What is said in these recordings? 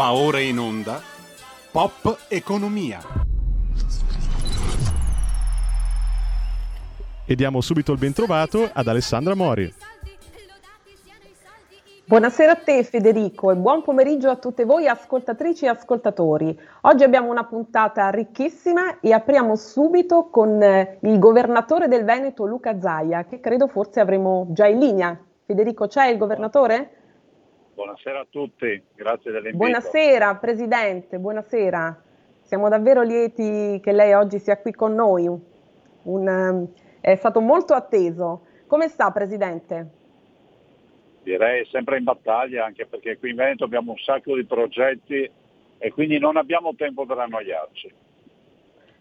Va ora in onda Pop Economia. E diamo subito il bentrovato ad Alessandra Mori. Buonasera a te Federico e buon pomeriggio a tutte voi ascoltatrici e ascoltatori. Oggi abbiamo una puntata ricchissima e apriamo subito con eh, il governatore del Veneto Luca Zaia, che credo forse avremo già in linea. Federico, c'è il governatore? Buonasera a tutti, grazie dell'invito. Buonasera Presidente, buonasera. Siamo davvero lieti che lei oggi sia qui con noi. Un, ehm, è stato molto atteso. Come sta Presidente? Direi sempre in battaglia, anche perché qui in Veneto abbiamo un sacco di progetti e quindi non abbiamo tempo per annoiarci.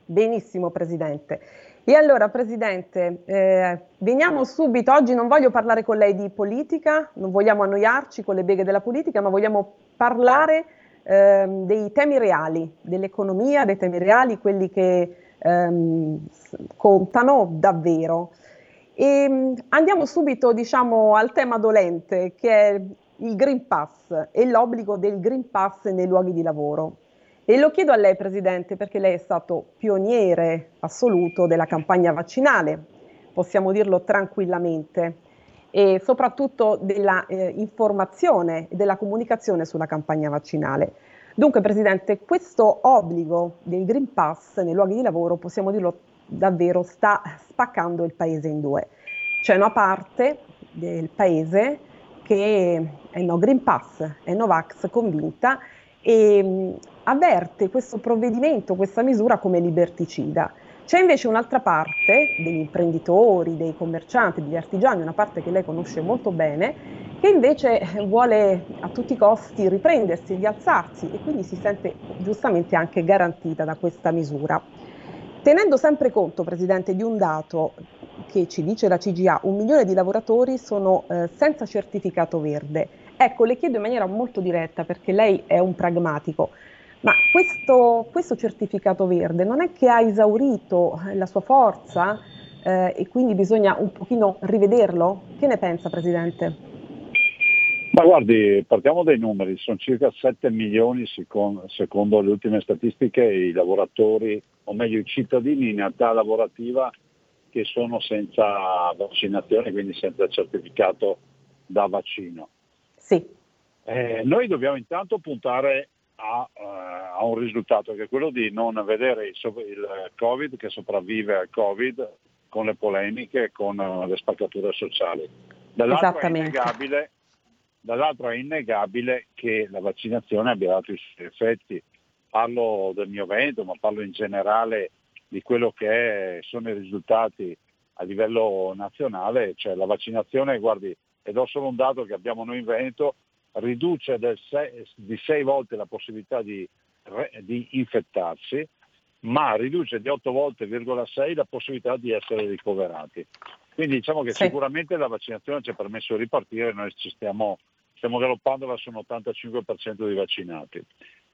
Benissimo Presidente. E allora, Presidente, eh, veniamo subito, oggi non voglio parlare con lei di politica, non vogliamo annoiarci con le beghe della politica, ma vogliamo parlare eh, dei temi reali, dell'economia, dei temi reali, quelli che ehm, contano davvero. E mm, andiamo subito, diciamo, al tema dolente, che è il Green Pass e l'obbligo del Green Pass nei luoghi di lavoro. E lo chiedo a lei, Presidente, perché lei è stato pioniere assoluto della campagna vaccinale, possiamo dirlo tranquillamente, e soprattutto della eh, informazione e della comunicazione sulla campagna vaccinale. Dunque, Presidente, questo obbligo del Green Pass nei luoghi di lavoro, possiamo dirlo davvero, sta spaccando il Paese in due. C'è una parte del Paese che è no Green Pass, è Novax convinta e avverte questo provvedimento, questa misura come liberticida. C'è invece un'altra parte degli imprenditori, dei commercianti, degli artigiani, una parte che lei conosce molto bene, che invece vuole a tutti i costi riprendersi, rialzarsi e quindi si sente giustamente anche garantita da questa misura. Tenendo sempre conto, Presidente, di un dato che ci dice la CGA, un milione di lavoratori sono eh, senza certificato verde. Ecco, le chiedo in maniera molto diretta, perché lei è un pragmatico, ma questo, questo certificato verde non è che ha esaurito la sua forza eh, e quindi bisogna un pochino rivederlo? Che ne pensa Presidente? Ma guardi, partiamo dai numeri, sono circa 7 milioni secondo, secondo le ultime statistiche i lavoratori, o meglio i cittadini in età lavorativa che sono senza vaccinazione, quindi senza certificato da vaccino. Sì. Eh, noi dobbiamo intanto puntare a, uh, a, un risultato che è quello di non vedere il, il, Covid che sopravvive al Covid con le polemiche, con uh, le spaccature sociali. Dall'altro è, innegabile, dall'altro è innegabile che la vaccinazione abbia dato i suoi effetti. Parlo del mio evento, ma parlo in generale di quello che è, sono i risultati a livello nazionale, cioè la vaccinazione, guardi, e do solo un dato che abbiamo noi in Veneto, riduce sei, di 6 volte la possibilità di, di, infettarsi, ma riduce di 8 volte,6 la possibilità di essere ricoverati. Quindi diciamo che sì. sicuramente la vaccinazione ci ha permesso di ripartire, noi ci stiamo, stiamo galoppando verso un 85% di vaccinati.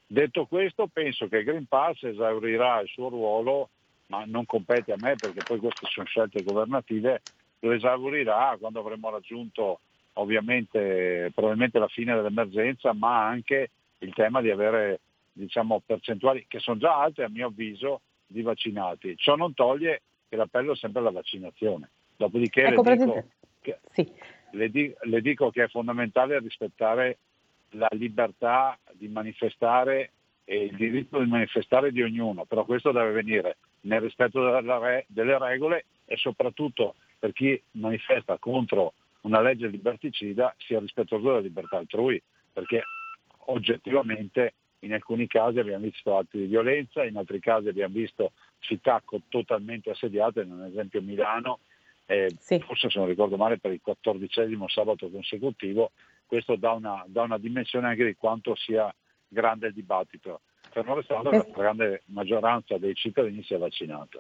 Detto questo, penso che il Green Pass esaurirà il suo ruolo, ma non compete a me perché poi queste sono scelte governative, lo esaurirà quando avremo raggiunto ovviamente probabilmente la fine dell'emergenza, ma anche il tema di avere diciamo, percentuali che sono già alte a mio avviso di vaccinati. Ciò non toglie che l'appello è sempre la vaccinazione. Dopodiché ecco, le, dico che, sì. le, di, le dico che è fondamentale rispettare la libertà di manifestare e il diritto di manifestare di ognuno, però questo deve venire nel rispetto delle regole e soprattutto per chi manifesta contro una legge liberticida sia rispettosa della libertà altrui, perché oggettivamente in alcuni casi abbiamo visto atti di violenza, in altri casi abbiamo visto città totalmente assediate, ad esempio Milano, eh, sì. forse se non ricordo male per il quattordicesimo sabato consecutivo, questo dà una, dà una dimensione anche di quanto sia grande il dibattito, fermo restando che la grande maggioranza dei cittadini sia vaccinata.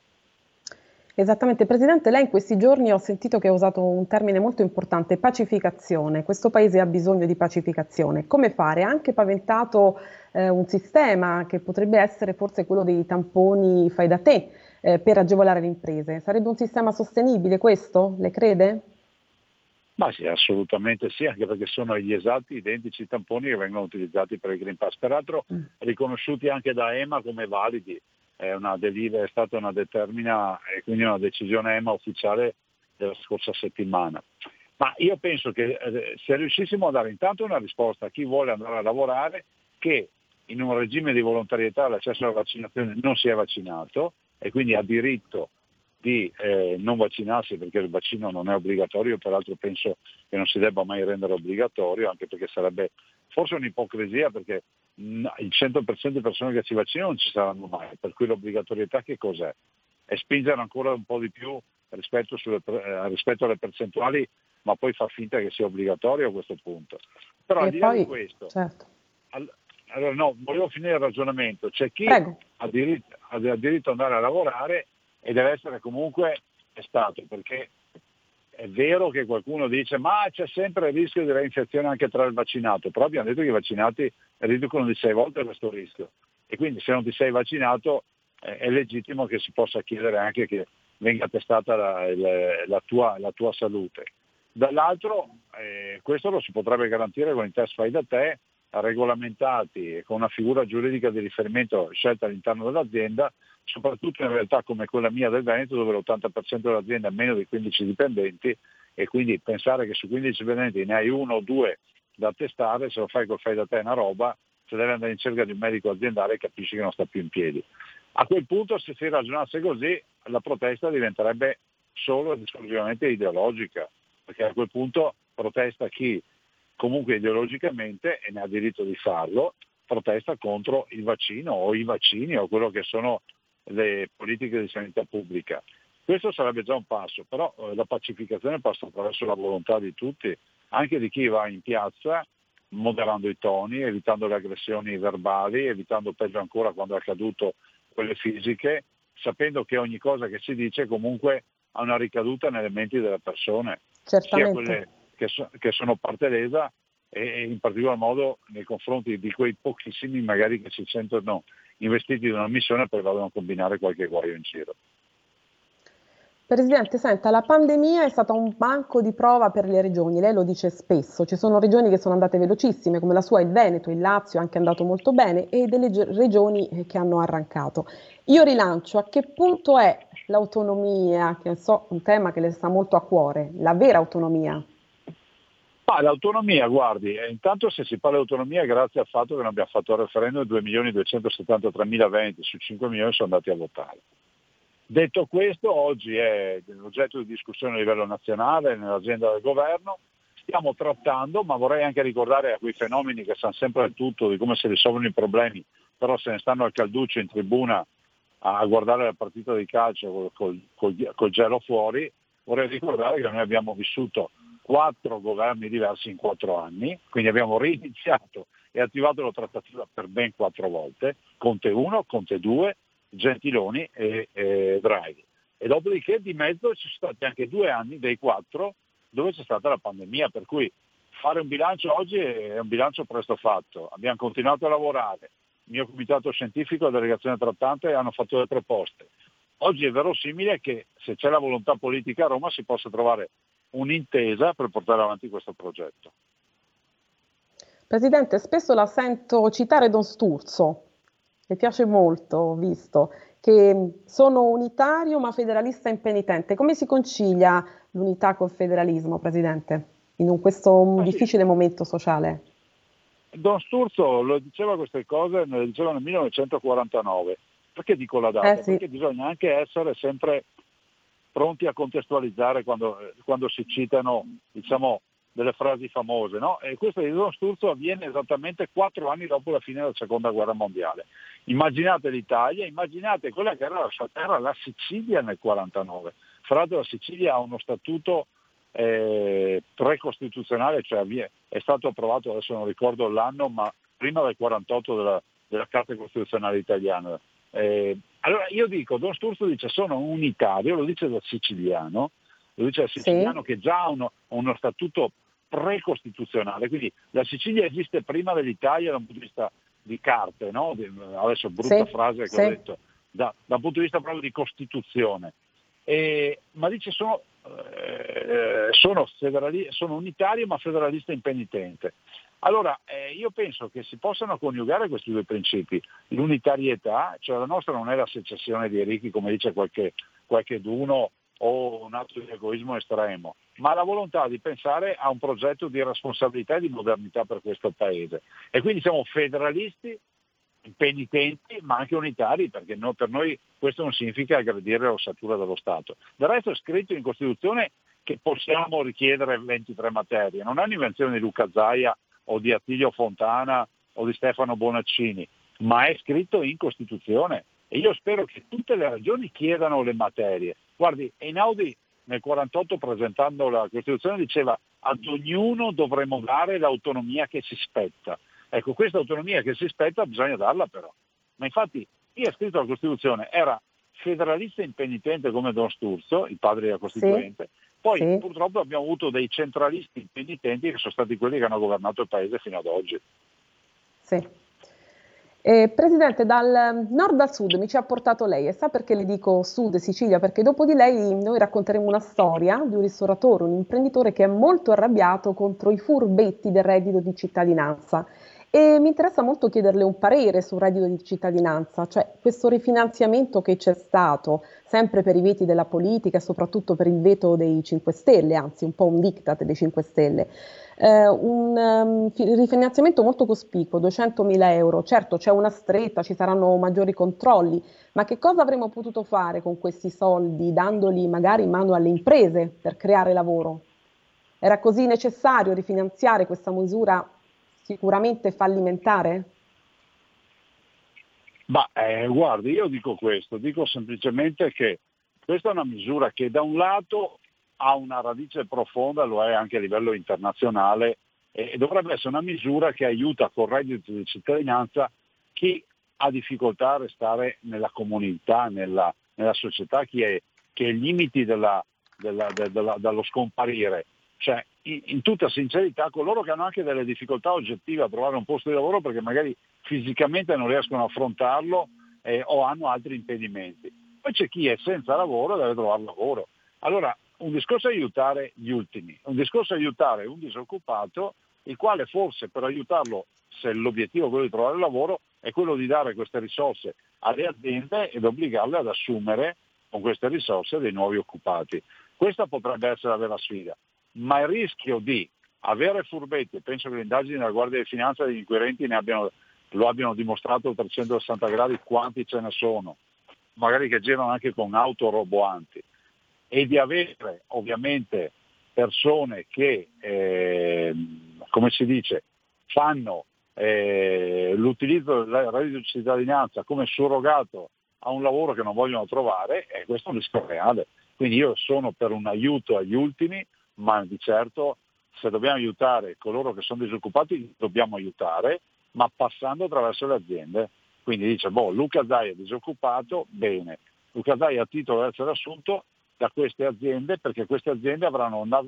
Esattamente, Presidente, lei in questi giorni ho sentito che ha usato un termine molto importante, pacificazione. Questo Paese ha bisogno di pacificazione. Come fare? Ha anche paventato eh, un sistema che potrebbe essere forse quello dei tamponi fai da te eh, per agevolare le imprese. Sarebbe un sistema sostenibile questo? Le crede? Ma sì, assolutamente sì, anche perché sono gli esatti identici tamponi che vengono utilizzati per il Green Pass, peraltro mm. riconosciuti anche da EMA come validi. È, una deliver, è stata una determina e quindi una decisione EMA ufficiale della scorsa settimana. Ma io penso che eh, se riuscissimo a dare intanto una risposta a chi vuole andare a lavorare, che in un regime di volontarietà l'accesso alla vaccinazione non si è vaccinato e quindi ha diritto di eh, non vaccinarsi perché il vaccino non è obbligatorio, peraltro penso che non si debba mai rendere obbligatorio, anche perché sarebbe forse un'ipocrisia perché il 100% di persone che si vaccinano non ci saranno mai, per cui l'obbligatorietà che cos'è? E spingere ancora un po' di più rispetto, sulle, eh, rispetto alle percentuali, ma poi fa finta che sia obbligatorio a questo punto. Però e al di là di questo, certo. al, allora no, volevo finire il ragionamento, c'è chi ha diritto, ha diritto ad andare a lavorare e deve essere comunque testato, perché è vero che qualcuno dice ma c'è sempre il rischio di reinfezione anche tra il vaccinato, però abbiamo detto che i vaccinati riducono di sei volte questo rischio e quindi se non ti sei vaccinato eh, è legittimo che si possa chiedere anche che venga testata la, la, la, tua, la tua, salute. Dall'altro eh, questo lo si potrebbe garantire con i test fai da te regolamentati e con una figura giuridica di riferimento scelta all'interno dell'azienda soprattutto in realtà come quella mia del Veneto dove l'80% dell'azienda ha meno di 15 dipendenti e quindi pensare che su 15 dipendenti ne hai uno o due da testare, se lo fai col fai da te è una roba, se devi andare in cerca di un medico aziendale capisci che non sta più in piedi. A quel punto se si ragionasse così la protesta diventerebbe solo ed esclusivamente ideologica, perché a quel punto protesta chi comunque ideologicamente, e ne ha diritto di farlo, protesta contro il vaccino o i vaccini o quello che sono le politiche di sanità pubblica. Questo sarebbe già un passo, però eh, la pacificazione passa attraverso la volontà di tutti, anche di chi va in piazza, moderando i toni, evitando le aggressioni verbali, evitando peggio ancora quando è accaduto quelle fisiche, sapendo che ogni cosa che si dice comunque ha una ricaduta nelle menti delle persone, Certamente. sia quelle che, so, che sono parte lesa e in particolar modo nei confronti di quei pochissimi magari che si sentono investiti in una missione e poi vadano a combinare qualche guaio in giro. Presidente, senta, la pandemia è stata un banco di prova per le regioni, lei lo dice spesso, ci sono regioni che sono andate velocissime, come la sua, il Veneto, il Lazio, è anche andato molto bene, e delle regioni eh, che hanno arrancato. Io rilancio, a che punto è l'autonomia, che so, un tema che le sta molto a cuore, la vera autonomia? Ah, l'autonomia, guardi, eh, intanto se si parla di autonomia è grazie al fatto che non abbiamo fatto il referendum e 2.273.000 veneti su 5 milioni sono andati a votare. Detto questo, oggi è oggetto di discussione a livello nazionale, nell'azienda del governo, stiamo trattando, ma vorrei anche ricordare a quei fenomeni che sanno sempre del tutto, di come si risolvono i problemi, però se ne stanno al calduccio in tribuna a guardare la partita di calcio col, col, col gelo fuori, vorrei ricordare che noi abbiamo vissuto quattro governi diversi in quattro anni, quindi abbiamo reiniziato e attivato la trattativa per ben quattro volte, Conte 1, Conte 2, Gentiloni e, e Draghi. E dopodiché di mezzo ci sono stati anche due anni dei quattro dove c'è stata la pandemia, per cui fare un bilancio oggi è un bilancio presto fatto. Abbiamo continuato a lavorare, il mio comitato scientifico e la delegazione trattante hanno fatto le proposte. Oggi è verosimile che se c'è la volontà politica a Roma si possa trovare un'intesa per portare avanti questo progetto. Presidente, spesso la sento citare Don Sturzo, mi piace molto, ho visto, che sono unitario ma federalista impenitente. Come si concilia l'unità col federalismo, Presidente, in questo difficile momento sociale? Don Sturzo lo diceva queste cose, le diceva nel 1949. Perché dico la data? Eh sì. Perché bisogna anche essere sempre pronti a contestualizzare quando, quando si citano diciamo, delle frasi famose. No? E questo di Don Sturzo avviene esattamente quattro anni dopo la fine della seconda guerra mondiale. Immaginate l'Italia, immaginate quella che era la sua terra, la Sicilia nel 49. Fra l'altro la Sicilia ha uno statuto eh, precostituzionale, cioè è stato approvato, adesso non ricordo l'anno, ma prima del 48 della, della Carta Costituzionale italiana. Eh, allora io dico, Don Sturzo dice sono unitario, lo dice da siciliano, lo dice da siciliano sì. che già ha uno, uno, statuto precostituzionale, quindi la Sicilia esiste prima dell'Italia da un punto di vista di carte, no? adesso brutta sì. frase che sì. ho detto, da, da, un punto di vista proprio di Costituzione. E, ma dice sono, eh, sono, sono unitario ma federalista impenitente. Allora, eh, io penso che si possano coniugare questi due principi, l'unitarietà, cioè la nostra non è la secessione dei ricchi come dice qualche, qualche d'uno o un atto di egoismo estremo, ma la volontà di pensare a un progetto di responsabilità e di modernità per questo Paese. E quindi siamo federalisti, penitenti, ma anche unitari, perché no, per noi questo non significa aggredire l'ossatura dello Stato. Del resto è scritto in Costituzione che possiamo richiedere 23 materie, non è un'invenzione di Luca Zaia o di Attilio Fontana o di Stefano Bonaccini, ma è scritto in Costituzione e io spero che tutte le regioni chiedano le materie. Guardi, Einaudi nel 48 presentando la Costituzione diceva ad ognuno dovremo dare l'autonomia che si spetta. Ecco, questa autonomia che si spetta bisogna darla però. Ma infatti chi ha scritto la Costituzione era federalista impenitente come Don Sturzo, il padre della Costituente, sì. Poi sì. purtroppo abbiamo avuto dei centralisti impenitenti che sono stati quelli che hanno governato il paese fino ad oggi. Sì. Eh, Presidente, dal nord al sud mi ci ha portato lei e sa perché le dico sud Sicilia? Perché dopo di lei noi racconteremo una storia di un ristoratore, un imprenditore che è molto arrabbiato contro i furbetti del reddito di cittadinanza e mi interessa molto chiederle un parere sul reddito di cittadinanza, cioè questo rifinanziamento che c'è stato, sempre per i veti della politica e soprattutto per il veto dei 5 Stelle, anzi un po' un diktat dei 5 Stelle. Eh, un um, rifinanziamento molto cospicuo, 200.000 euro, certo c'è una stretta, ci saranno maggiori controlli, ma che cosa avremmo potuto fare con questi soldi, dandoli magari in mano alle imprese per creare lavoro? Era così necessario rifinanziare questa misura sicuramente fallimentare? Ma eh, guardi, io dico questo, dico semplicemente che questa è una misura che da un lato ha una radice profonda, lo è anche a livello internazionale, e dovrebbe essere una misura che aiuta col reddito di cittadinanza chi ha difficoltà a restare nella comunità, nella, nella società, chi è, che ai limiti della, della, della, dallo scomparire. Cioè, in, tutta sincerità, coloro che hanno anche delle difficoltà oggettive a trovare un posto di lavoro perché magari fisicamente non riescono a affrontarlo eh, o hanno altri impedimenti. Poi c'è chi è senza lavoro e deve trovare lavoro. Allora, un discorso è aiutare gli ultimi, un discorso è aiutare un disoccupato, il quale forse per aiutarlo, se l'obiettivo è quello di trovare lavoro, è quello di dare queste risorse alle aziende ed obbligarle ad assumere con queste risorse dei nuovi occupati. Questa potrebbe essere la vera sfida, ma il rischio di avere furbetti, penso che le indagini della Guardia di Finanza e degli inquirenti abbiano, lo abbiano dimostrato a 360 gradi quanti ce ne sono, magari che girano anche con auto roboanti, e di avere ovviamente persone che, eh, come si dice, fanno eh, l'utilizzo del reddito di cittadinanza come surrogato a un lavoro che non vogliono trovare, e questo è un rischio reale. Quindi io sono per un aiuto agli ultimi, ma di certo se dobbiamo aiutare coloro che sono disoccupati, dobbiamo aiutare, ma passando attraverso le aziende. Quindi dice, boh, Luca Zai è disoccupato, bene. Luca Zai ha titolo di essere assunto, da queste aziende perché queste aziende avranno una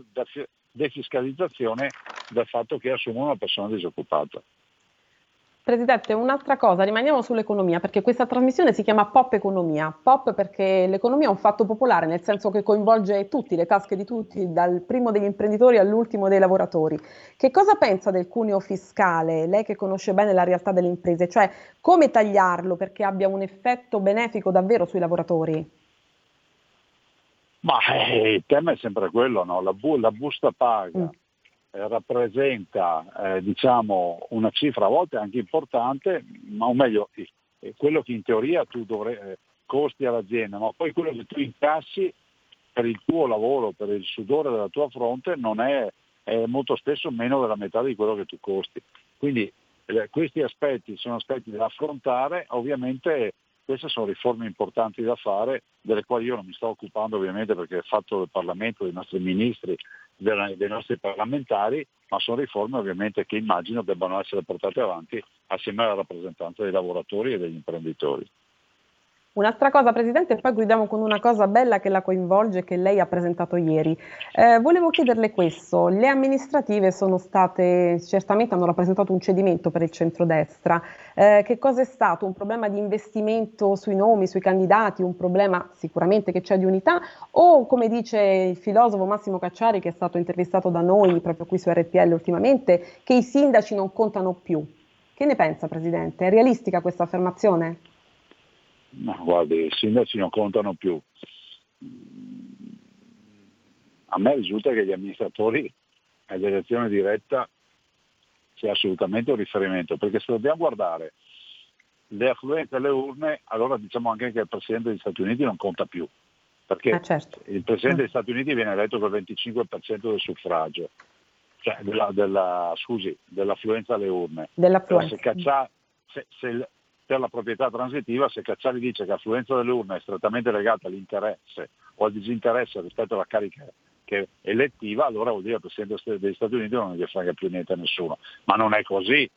defiscalizzazione del fatto che assumono una persona disoccupata. Presidente, un'altra cosa, rimaniamo sull'economia, perché questa trasmissione si chiama Pop Economia. Pop perché l'economia è un fatto popolare, nel senso che coinvolge tutti, le tasche di tutti, dal primo degli imprenditori all'ultimo dei lavoratori. Che cosa pensa del cuneo fiscale, lei che conosce bene la realtà delle imprese, cioè come tagliarlo perché abbia un effetto benefico davvero sui lavoratori? Ma eh, il tema è sempre quello, no? la, bu- la, busta paga mm. Eh, rappresenta eh, diciamo, una cifra a volte anche importante, ma o meglio, quello che in teoria tu dovrai, eh, costi all'azienda, ma poi quello che tu incassi per il tuo lavoro, per il sudore della tua fronte, non è, è molto spesso meno della metà di quello che tu costi. Quindi eh, questi aspetti sono aspetti da affrontare, ovviamente queste sono riforme importanti da fare, delle quali io non mi sto occupando ovviamente perché è fatto del Parlamento, dei nostri ministri, dei nostri parlamentari, ma sono riforme ovviamente che immagino debbano essere portate avanti assieme alla rappresentanza dei lavoratori e degli imprenditori. Un'altra cosa, Presidente, e poi chiudiamo con una cosa bella che la coinvolge, che lei ha presentato ieri. Eh, volevo chiederle questo, le amministrative sono state, certamente hanno rappresentato un cedimento per il centrodestra, eh, che cosa è stato? Un problema di investimento sui nomi, sui candidati, un problema sicuramente che c'è di unità o come dice il filosofo Massimo Cacciari che è stato intervistato da noi proprio qui su RPL ultimamente, che i sindaci non contano più? Che ne pensa Presidente? È realistica questa affermazione? No, guardi, i sindaci non contano più. A me risulta che gli amministratori all'elezione diretta sia assolutamente un riferimento, perché se dobbiamo guardare le affluenze alle urne, allora diciamo anche che il Presidente degli Stati Uniti non conta più, perché ah, certo. il Presidente degli Stati Uniti viene eletto col 25% del suffragio, cioè della, della, scusi, dell'affluenza alle urne. Dell'affluenza. Se, caccia, se, se, per la proprietà transitiva, se Cacciari dice che l'affluenza delle urne è strettamente legata all'interesse o al disinteresse rispetto alla carica elettiva, allora vuol dire che il Presidente degli Stati Uniti non gli frega più niente a nessuno. Ma non è così.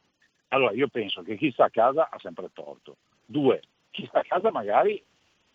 Allora io penso che chi sta a casa ha sempre torto. Due, chi sta a casa magari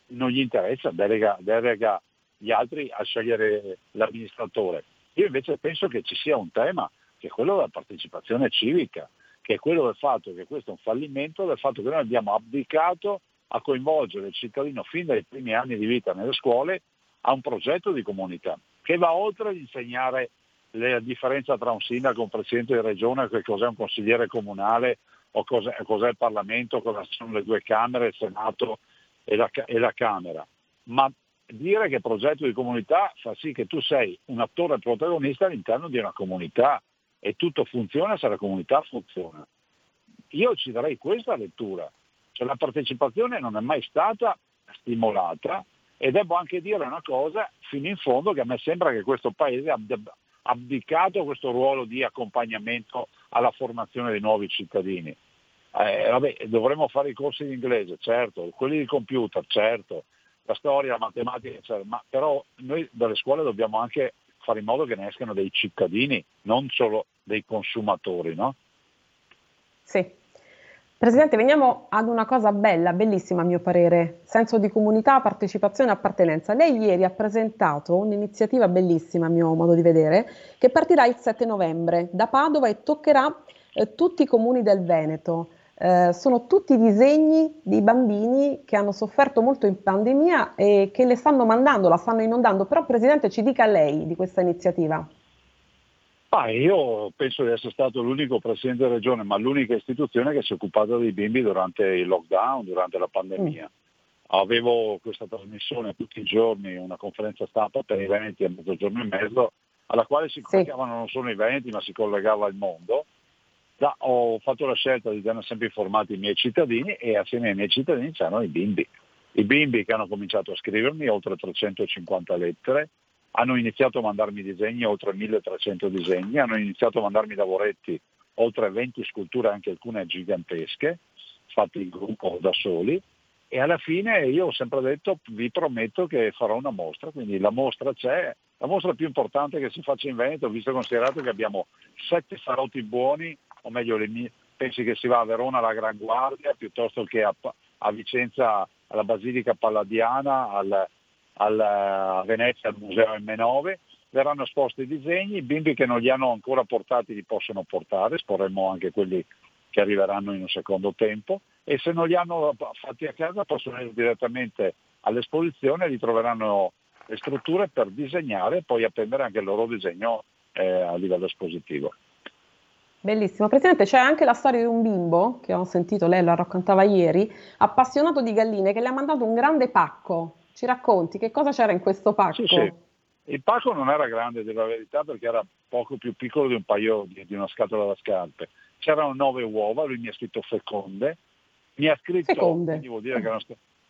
non gli interessa, delega, delega gli altri a scegliere l'amministratore. Io invece penso che ci sia un tema, che è quello della partecipazione civica che è quello del fatto che questo è un fallimento, del fatto che noi abbiamo abdicato a coinvolgere il cittadino fin dai primi anni di vita nelle scuole a un progetto di comunità che va oltre ad insegnare la differenza tra un sindaco, un presidente di regione, che cos'è un consigliere comunale o cos'è, cos'è il Parlamento, cosa sono le due Camere, il Senato e la, e la Camera. Ma dire che progetto di comunità fa sì che tu sei un attore protagonista all'interno di una comunità e tutto funziona se la comunità funziona. Io ci darei questa lettura, cioè la partecipazione non è mai stata stimolata e devo anche dire una cosa fino in fondo che a me sembra che questo Paese abbia abdicato questo ruolo di accompagnamento alla formazione dei nuovi cittadini. Eh, vabbè, dovremmo fare i corsi di inglese, certo, quelli di computer, certo, la storia, la matematica, certo, ma però noi dalle scuole dobbiamo anche fare in modo che ne escano dei cittadini, non solo dei consumatori. No? Sì. Presidente, veniamo ad una cosa bella, bellissima a mio parere, senso di comunità, partecipazione e appartenenza. Lei ieri ha presentato un'iniziativa bellissima a mio modo di vedere, che partirà il 7 novembre da Padova e toccherà eh, tutti i comuni del Veneto. Eh, sono tutti disegni di bambini che hanno sofferto molto in pandemia e che le stanno mandando, la stanno inondando. Però Presidente ci dica lei di questa iniziativa. Ah, io penso di essere stato l'unico Presidente della Regione, ma l'unica istituzione che si è occupata dei bimbi durante il lockdown, durante la pandemia. Mm. Avevo questa trasmissione tutti i giorni, una conferenza stampa per i Veneti a mezzogiorno e mezzo, alla quale si collegavano sì. non solo i Veneti, ma si collegava il mondo da, ho fatto la scelta di tenere sempre informati i miei cittadini e assieme ai miei cittadini c'erano i bimbi. I bimbi che hanno cominciato a scrivermi oltre 350 lettere, hanno iniziato a mandarmi disegni, oltre 1300 disegni, hanno iniziato a mandarmi lavoretti, oltre 20 sculture, anche alcune gigantesche, fatte in gruppo o da soli, e alla fine io ho sempre detto vi prometto che farò una mostra, quindi la mostra c'è, la mostra più importante che si faccia in Veneto, visto e considerato che abbiamo sette salotti buoni o meglio mie, pensi che si va a Verona alla Gran Guardia piuttosto che a, a Vicenza alla Basilica Palladiana, al, al, a Venezia al Museo M9, verranno esposti i disegni, i bimbi che non li hanno ancora portati li possono portare, esporremo anche quelli che arriveranno in un secondo tempo e se non li hanno fatti a casa possono andare direttamente all'esposizione e ritroveranno le strutture per disegnare e poi appendere anche il loro disegno eh, a livello espositivo. Bellissimo. Presidente, c'è anche la storia di un bimbo, che ho sentito, lei la raccontava ieri, appassionato di galline, che le ha mandato un grande pacco. Ci racconti che cosa c'era in questo pacco? Sì, sì. Il pacco non era grande, della verità, perché era poco più piccolo di un paio di, di una scatola da scarpe. C'erano nove uova, lui mi ha scritto feconde, mi ha scritto, feconde. quindi vuol dire che erano,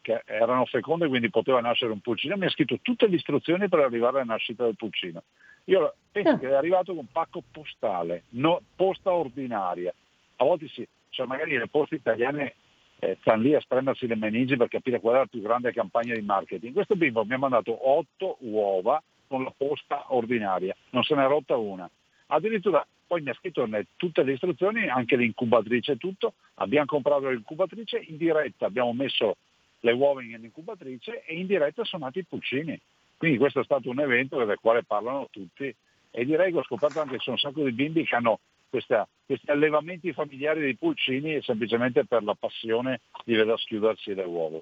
che erano feconde, quindi poteva nascere un pulcino, mi ha scritto tutte le istruzioni per arrivare alla nascita del pulcino. Io penso ah. che è arrivato con un pacco postale, no, posta ordinaria. A volte sì, cioè magari le poste italiane eh, stanno lì a sprendersi le meningi per capire qual è la più grande campagna di marketing. Questo bimbo mi ha mandato otto uova con la posta ordinaria, non se n'è rotta una. Addirittura poi mi ha scritto tutte le istruzioni, anche l'incubatrice e tutto, abbiamo comprato l'incubatrice in diretta, abbiamo messo le uova in incubatrice e in diretta sono nati i pulcini. Quindi questo è stato un evento del quale parlano tutti e direi che ho scoperto anche che c'è un sacco di bimbi che hanno questa, questi allevamenti familiari dei pulcini semplicemente per la passione di vedere schiudersi le uova.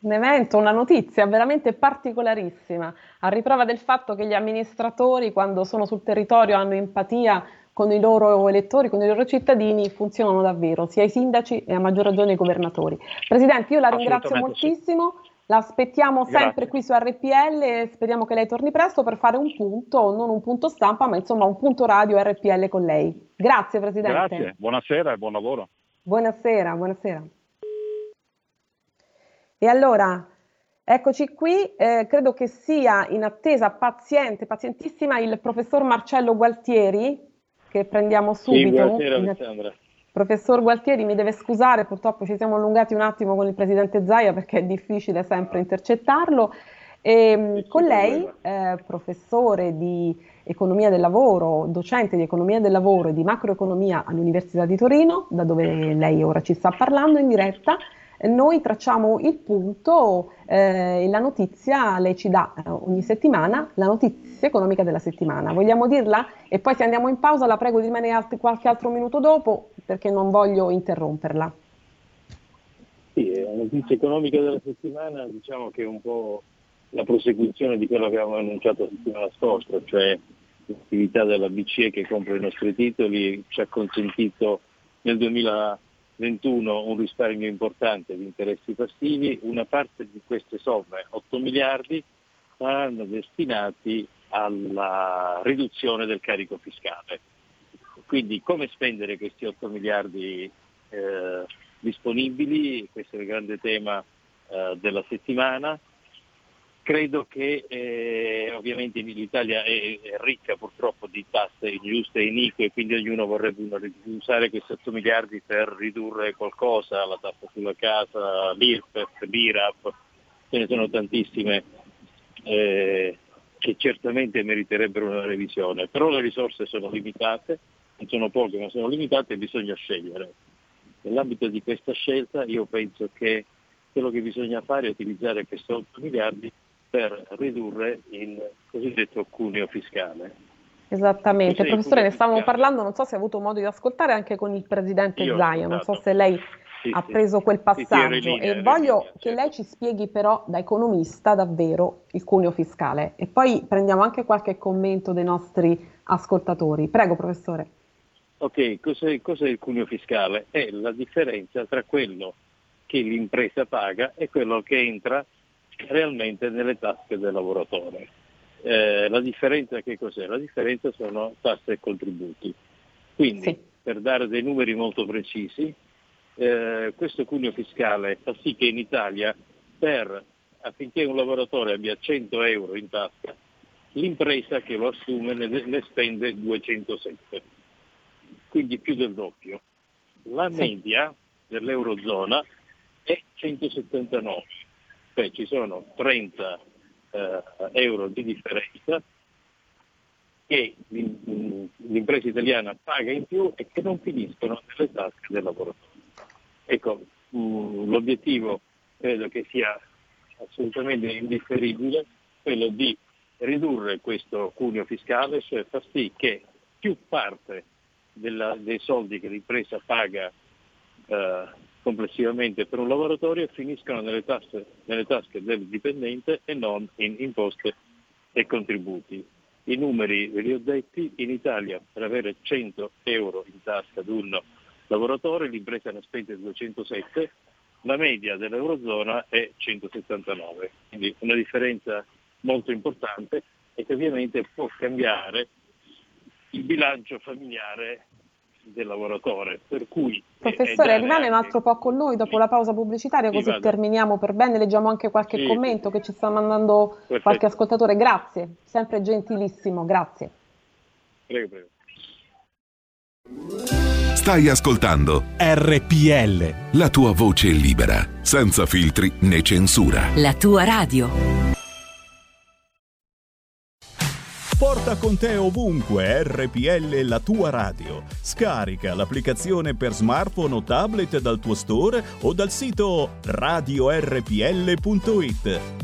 Un evento, una notizia veramente particolarissima, a riprova del fatto che gli amministratori quando sono sul territorio hanno empatia con i loro elettori, con i loro cittadini, funzionano davvero, sia i sindaci e a maggior ragione i governatori. Presidente, io la ringrazio moltissimo. Sì. La aspettiamo sempre Grazie. qui su RPL speriamo che lei torni presto per fare un punto, non un punto stampa, ma insomma un punto radio RPL con lei. Grazie Presidente. Grazie, buonasera e buon lavoro. Buonasera, buonasera. E allora, eccoci qui, eh, credo che sia in attesa paziente, pazientissima il professor Marcello Gualtieri, che prendiamo subito. Sì, buonasera Alessandra. Professor Gualtieri mi deve scusare, purtroppo ci siamo allungati un attimo con il Presidente Zaia perché è difficile sempre intercettarlo. E, ehm, con lei, eh, professore di economia del lavoro, docente di economia del lavoro e di macroeconomia all'Università di Torino, da dove lei ora ci sta parlando in diretta, noi tracciamo il punto eh, la notizia, lei ci dà eh, ogni settimana la notizia economica della settimana. Vogliamo dirla? E poi se andiamo in pausa la prego di rimanere altri, qualche altro minuto dopo perché non voglio interromperla. Sì, la notizia economica della settimana diciamo che è un po' la prosecuzione di quello che avevamo annunciato la settimana scorsa, cioè l'attività della BCE che compra i nostri titoli ci ha consentito nel 2000 21 un risparmio importante di interessi passivi, una parte di queste somme, 8 miliardi, saranno destinati alla riduzione del carico fiscale. Quindi come spendere questi 8 miliardi eh, disponibili, questo è il grande tema eh, della settimana, Credo che eh, ovviamente l'Italia è, è, ricca purtroppo di tasse ingiuste e inique, quindi ognuno vorrebbe usare questi 8 miliardi per ridurre qualcosa, la tassa sulla casa, l'IRPEF, l'IRAP, ce ne sono tantissime eh, che certamente meriterebbero una revisione, però le risorse sono limitate, non sono poche ma sono limitate e bisogna scegliere. Nell'ambito di questa scelta io penso che quello che bisogna fare è utilizzare questi 8 miliardi per ridurre il cosiddetto cuneo fiscale. Esattamente, professore ne stavamo parlando, non so se ha avuto modo di ascoltare anche con il presidente Io, Zaia, non so se lei sì, ha preso quel passaggio sì, linea, e voglio linea, che certo. lei ci spieghi però da economista davvero il cuneo fiscale e poi prendiamo anche qualche commento dei nostri ascoltatori. Prego professore. Ok, cos'è, cos'è il cuneo fiscale? È la differenza tra quello che l'impresa paga e quello che entra realmente nelle tasche del lavoratore. Eh, la differenza che cos'è? La differenza sono tasse e contributi. Quindi, sì. per dare dei numeri molto precisi, eh, questo cuneo fiscale fa sì che in Italia, per, affinché un lavoratore abbia 100 euro in tasca, l'impresa che lo assume ne, ne spende 207, quindi più del doppio. La media dell'Eurozona è 179 cioè ci sono 30 eh, euro di differenza che l'impresa italiana paga in più e che non finiscono nelle tasche del lavoratore. Ecco, mh, l'obiettivo credo che sia assolutamente indifferibile, quello di ridurre questo cuneo fiscale, cioè far sì che più parte della, dei soldi che l'impresa paga eh, complessivamente per un lavoratore finiscono nelle, tasse, nelle tasche del dipendente e non in imposte e contributi. I numeri ve li ho detti, in Italia per avere 100 euro in tasca ad un lavoratore l'impresa ne spende 207, la media dell'Eurozona è 179, quindi una differenza molto importante e che ovviamente può cambiare il bilancio familiare del lavoratore. Per cui Professore, rimane anche... un altro po' con noi dopo la pausa pubblicitaria, così sì, terminiamo per bene. Leggiamo anche qualche sì, commento che ci sta mandando Perfetto. qualche ascoltatore. Grazie, sempre gentilissimo, grazie. Prego, prego. Stai ascoltando RPL. La tua voce libera, senza filtri né censura. La tua radio. Porta con te ovunque RPL la tua radio. Scarica l'applicazione per smartphone o tablet dal tuo store o dal sito radiorpl.it.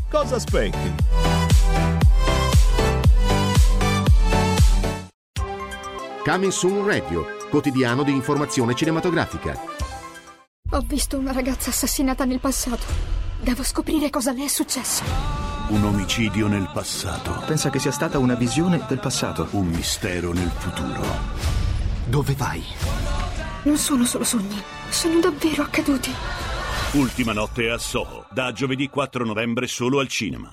Cosa aspetti? Coming Soon Radio, quotidiano di informazione cinematografica. Ho visto una ragazza assassinata nel passato. Devo scoprire cosa le è successo. Un omicidio nel passato. Pensa che sia stata una visione del passato. Un mistero nel futuro. Dove vai? Non sono solo sogni, sono davvero accaduti. Ultima notte a Soho, da giovedì 4 novembre solo al cinema.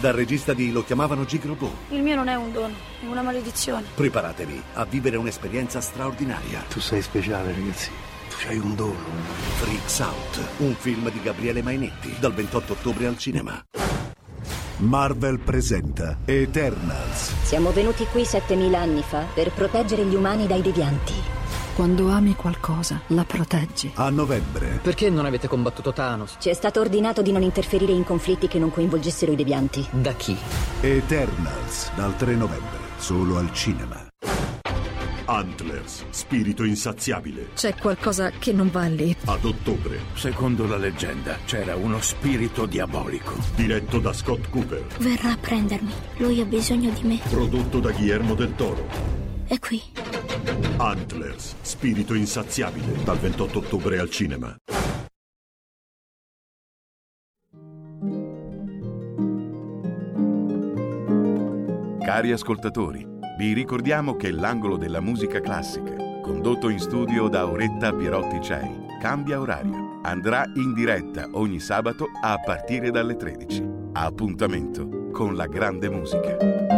Dal regista di Lo chiamavano Gigrobo. Il mio non è un dono, è una maledizione. Preparatevi a vivere un'esperienza straordinaria. Tu sei speciale, ragazzi. Tu hai un dono. Freaks Out, un film di Gabriele Mainetti, dal 28 ottobre al cinema. Marvel presenta Eternals. Siamo venuti qui 7000 anni fa per proteggere gli umani dai devianti. Quando ami qualcosa, la proteggi. A novembre. Perché non avete combattuto Thanos? Ci è stato ordinato di non interferire in conflitti che non coinvolgessero i devianti. Da chi? Eternals, dal 3 novembre, solo al cinema. Antlers, spirito insaziabile. C'è qualcosa che non va lì. Ad ottobre. Secondo la leggenda c'era uno spirito diabolico. Diretto da Scott Cooper. Verrà a prendermi. Lui ha bisogno di me. Prodotto da Guillermo del Toro. È qui. Antlers, spirito insaziabile, dal 28 ottobre al cinema. Cari ascoltatori, vi ricordiamo che l'angolo della musica classica, condotto in studio da Auretta Pierotti Cei, cambia orario. Andrà in diretta ogni sabato a partire dalle 13. Appuntamento con la grande musica.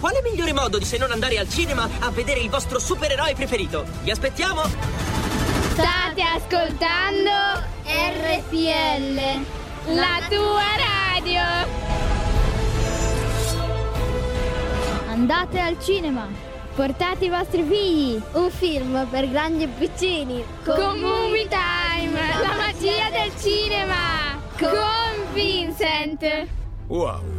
Quale migliore modo di se non andare al cinema a vedere il vostro supereroe preferito? Vi aspettiamo! State ascoltando RPL, la tua radio. Andate al cinema. Portate i vostri figli. Un film per grandi e piccini. Con Movie Time, la magia del cinema. Con Vincent. Wow.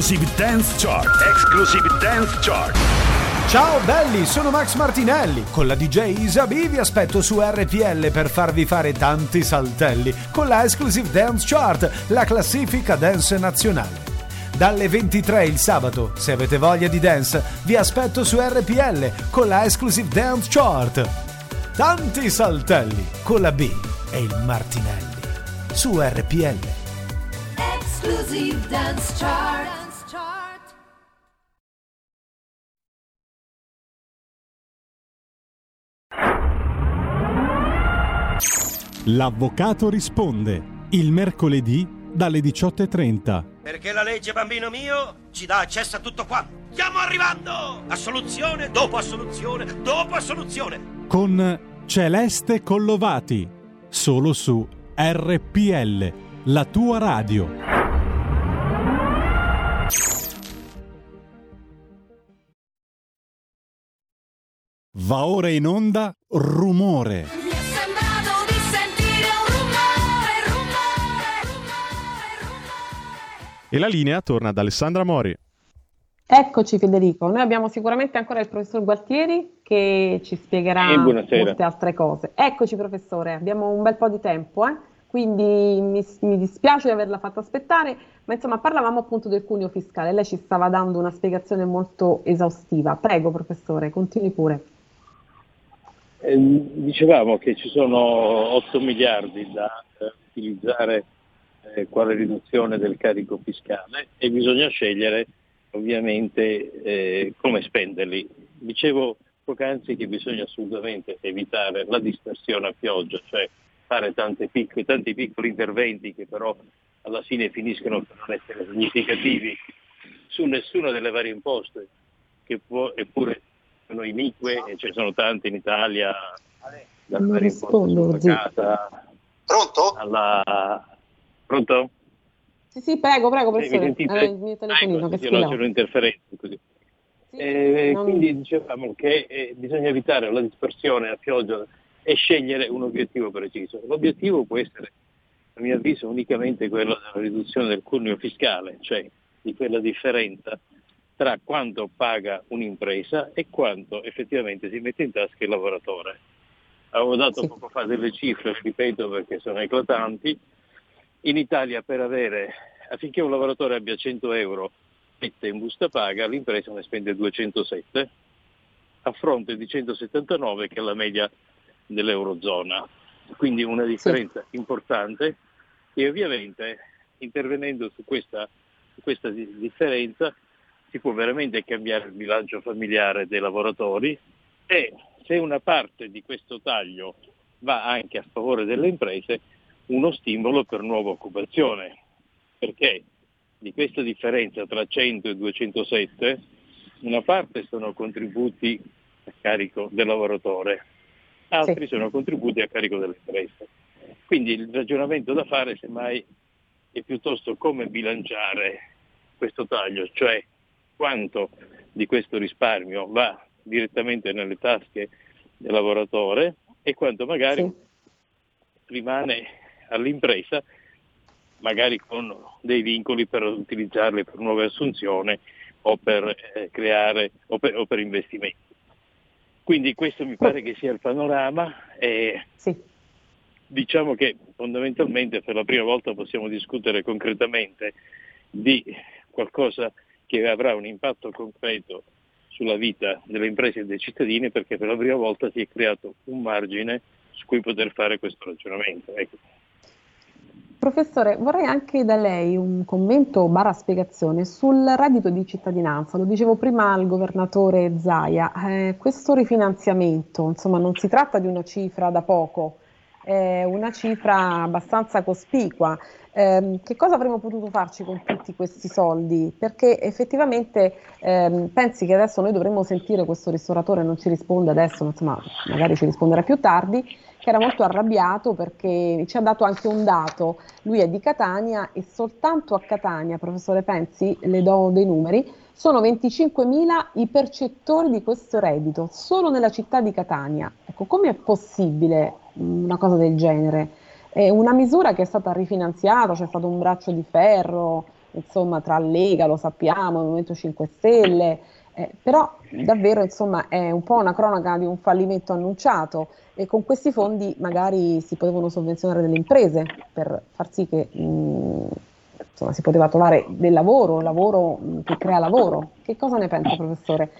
Exclusive Dance Chart. Exclusive Dance Chart. Ciao belli, sono Max Martinelli. Con la DJ Isabi vi aspetto su RPL per farvi fare tanti saltelli con la Exclusive Dance Chart, la classifica dance nazionale. Dalle 23 il sabato, se avete voglia di dance, vi aspetto su RPL con la Exclusive Dance Chart. Tanti saltelli con la B e il Martinelli su RPL. Exclusive Dance Chart. L'avvocato risponde il mercoledì dalle 18.30. Perché la legge, bambino mio, ci dà accesso a tutto qua. Stiamo arrivando! Assoluzione dopo assoluzione dopo assoluzione. Con Celeste Collovati, solo su RPL, la tua radio. Va ora in onda Rumore. E la linea torna ad Alessandra Mori. Eccoci Federico, noi abbiamo sicuramente ancora il professor Gualtieri che ci spiegherà buonasera. molte altre cose. Eccoci professore, abbiamo un bel po' di tempo, eh? quindi mi, mi dispiace di averla fatta aspettare, ma insomma parlavamo appunto del cuneo fiscale, lei ci stava dando una spiegazione molto esaustiva. Prego professore, continui pure. Eh, dicevamo che ci sono 8 miliardi da eh, utilizzare eh, quale riduzione del carico fiscale e bisogna scegliere ovviamente eh, come spenderli. Dicevo poc'anzi che bisogna assolutamente evitare la dispersione a pioggia, cioè fare tanti piccoli, tanti piccoli interventi che però alla fine finiscono per non essere significativi su nessuna delle varie imposte, che può, eppure sono inique e ce ne sono tante in Italia, dalle Non varie rispondo, imposte sulla casa, Pronto? alla... Pronto? Sì, sì, prego, prego Sì, mi professore, sentite? Eh, il mio telefonino che Sì, no, squillava. c'erano interferenze così. Eh, non- Quindi dicevamo che eh, bisogna evitare la dispersione a pioggia e scegliere un obiettivo preciso. L'obiettivo può essere, a mio avviso, unicamente quello della riduzione del cuneo fiscale, cioè di quella differenza tra quanto paga un'impresa e quanto effettivamente si mette in tasca il lavoratore. Avevo dato poco fa delle cifre, ripeto perché sono eclatanti. In Italia per avere, affinché un lavoratore abbia 100 euro mette in busta paga, l'impresa ne spende 207 a fronte di 179 che è la media dell'Eurozona. Quindi una differenza importante e ovviamente intervenendo su questa, su questa di- differenza si può veramente cambiare il bilancio familiare dei lavoratori e se una parte di questo taglio va anche a favore delle imprese, uno stimolo per nuova occupazione, perché di questa differenza tra 100 e 207 una parte sono contributi a carico del lavoratore, altri sono contributi a carico delle imprese. Quindi il ragionamento da fare semmai è piuttosto come bilanciare questo taglio, cioè quanto di questo risparmio va direttamente nelle tasche del lavoratore e quanto magari rimane all'impresa, magari con dei vincoli per utilizzarli per nuove assunzioni o per eh, creare o per, o per investimenti. Quindi questo mi pare che sia il panorama e diciamo che fondamentalmente per la prima volta possiamo discutere concretamente di qualcosa che avrà un impatto concreto sulla vita delle imprese e dei cittadini perché per la prima volta si è creato un margine su cui poter fare questo ragionamento. Ecco. Professore, vorrei anche da lei un commento barra spiegazione sul reddito di cittadinanza. Lo dicevo prima al governatore Zaia, eh, questo rifinanziamento, insomma, non si tratta di una cifra da poco, è una cifra abbastanza cospicua. Ehm, che cosa avremmo potuto farci con tutti questi soldi? Perché effettivamente ehm, pensi che adesso noi dovremmo sentire questo ristoratore, non ci risponde adesso, ma insomma, magari ci risponderà più tardi, che era molto arrabbiato perché ci ha dato anche un dato. Lui è di Catania e soltanto a Catania, professore Pensi, le do dei numeri, sono 25.000 i percettori di questo reddito, solo nella città di Catania. Ecco, è possibile mh, una cosa del genere? È una misura che è stata rifinanziata, c'è stato un braccio di ferro, insomma, tra Lega, lo sappiamo, Movimento 5 Stelle, eh, però davvero insomma è un po' una cronaca di un fallimento annunciato e con questi fondi magari si potevano sovvenzionare delle imprese per far sì che mh, insomma, si poteva trovare del lavoro, un lavoro mh, che crea lavoro. Che cosa ne pensa professore?